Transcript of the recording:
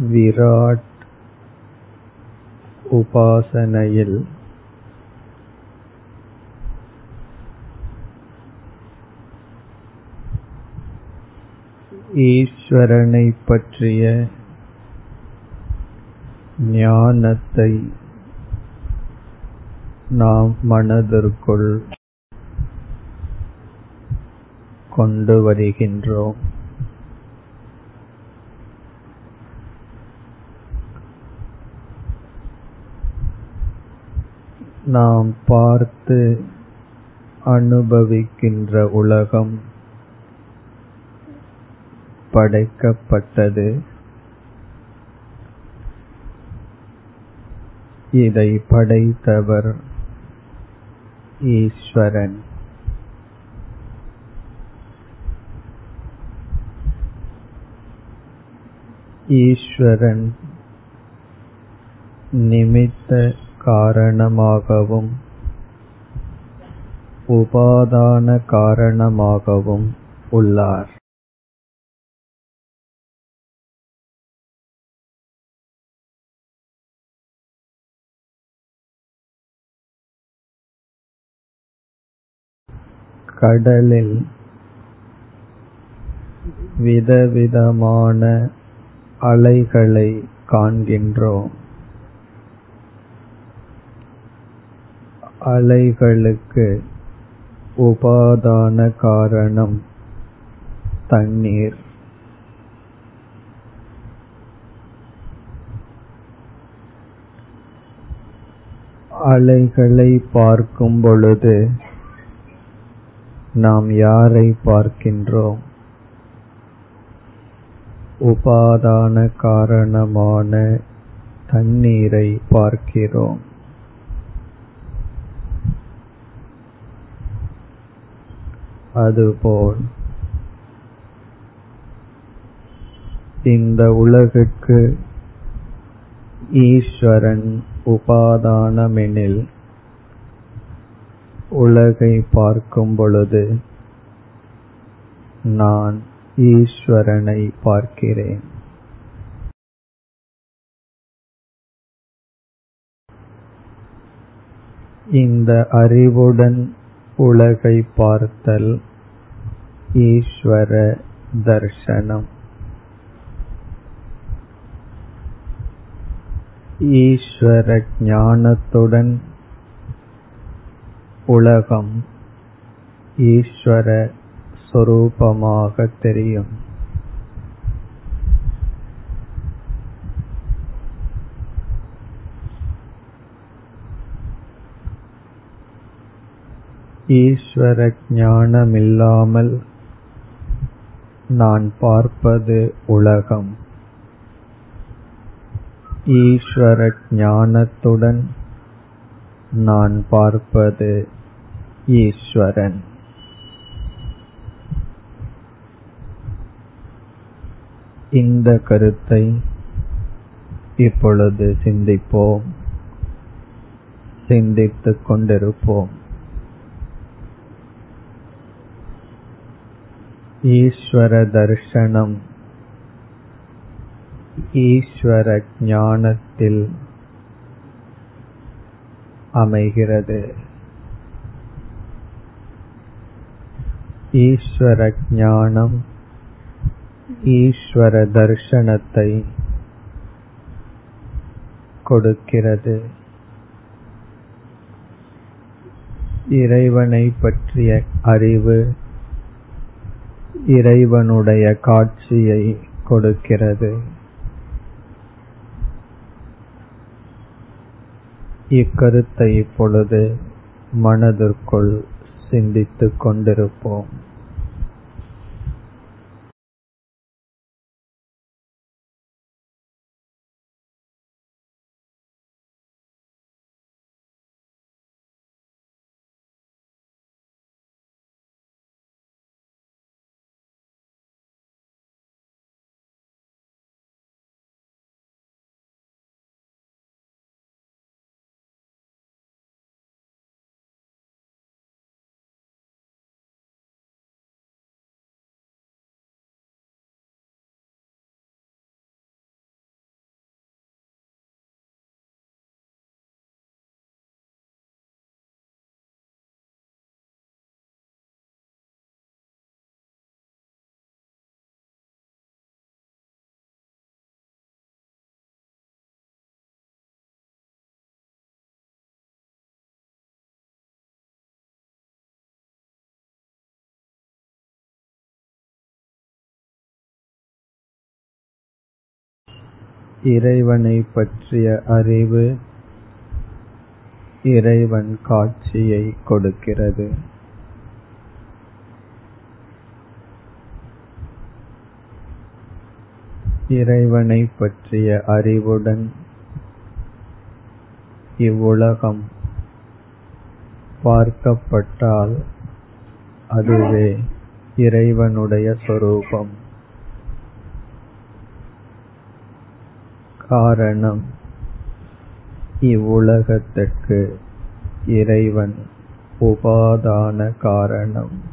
விராட் உபாசனையில் ஈஸ்வரனை பற்றிய ஞானத்தை நாம் மனதிற்குள் கொண்டு வருகின்றோம். நாம் பார்த்து அனுபவிக்கின்ற உலகம் படைக்கப்பட்டது. இதை படைத்தவர் ஈஸ்வரன். ஈஸ்வரன் நிமித்த காரணமாகவும் உபாதான காரணமாகவும் உள்ளார். கடலில் விதவிதமான அலைகளை காண்கின்றோம். அலைகளுக்கு உபாதான காரணம் தண்ணீர். அலைகளை பார்க்கும் பொழுது நாம் யாரை பார்க்கின்றோம்? உபாதான காரணமான தண்ணீரை பார்க்கிறோம். அதுபோல் இந்த உலகுக்கு ஈஸ்வரன் உபாதானமெனில் உலகை பார்க்கும் பொழுது நான் ஈஸ்வரனை பார்க்கிறேன். இந்த அறிவுடன் உலகை பார்த்தல் ஈஸ்வர தர்சனம். ஈஸ்வர ஞானத்துடன் உலகம் ஈஸ்வர சொரூபமாக தெரியும். ஈஸ்வர ஞானமில்லாமல் நான் பார்ப்பது உலகம். ஈஸ்வர ஞானத்துடன் நான் பார்ப்பது ஈஸ்வரன். இந்த கருத்தை இப்பொழுது சிந்திப்போம். சிந்தித்துக் கொண்டிருப்போம். ஈஸ்வர தர்ஷனம் ஈஸ்வர ஞானத்தில் அமைகிறது. ஈஸ்வர ஞானம் ஈஸ்வர தர்ஷனத்தை கொடுக்கிறது. இறைவனை பற்றிய அறிவு இறைவனுடைய காட்சியை கொடுக்கிறது. இக்கருத்தை இப்பொழுது மனதிற்குள் சிந்தித்துக் கொண்டிருப்போம். இறைவனை பற்றிய அறிவு இறைவன் காட்சியை கொடுக்கிறது. இறைவனை பற்றிய அறிவுடன் இவ்வுலகம் பார்க்கப்பட்டால் அதுவே இறைவனுடைய சொரூபம். காரணம் இவ்வுலகத்திற்கு இறைவன் உபாதான காரணம்.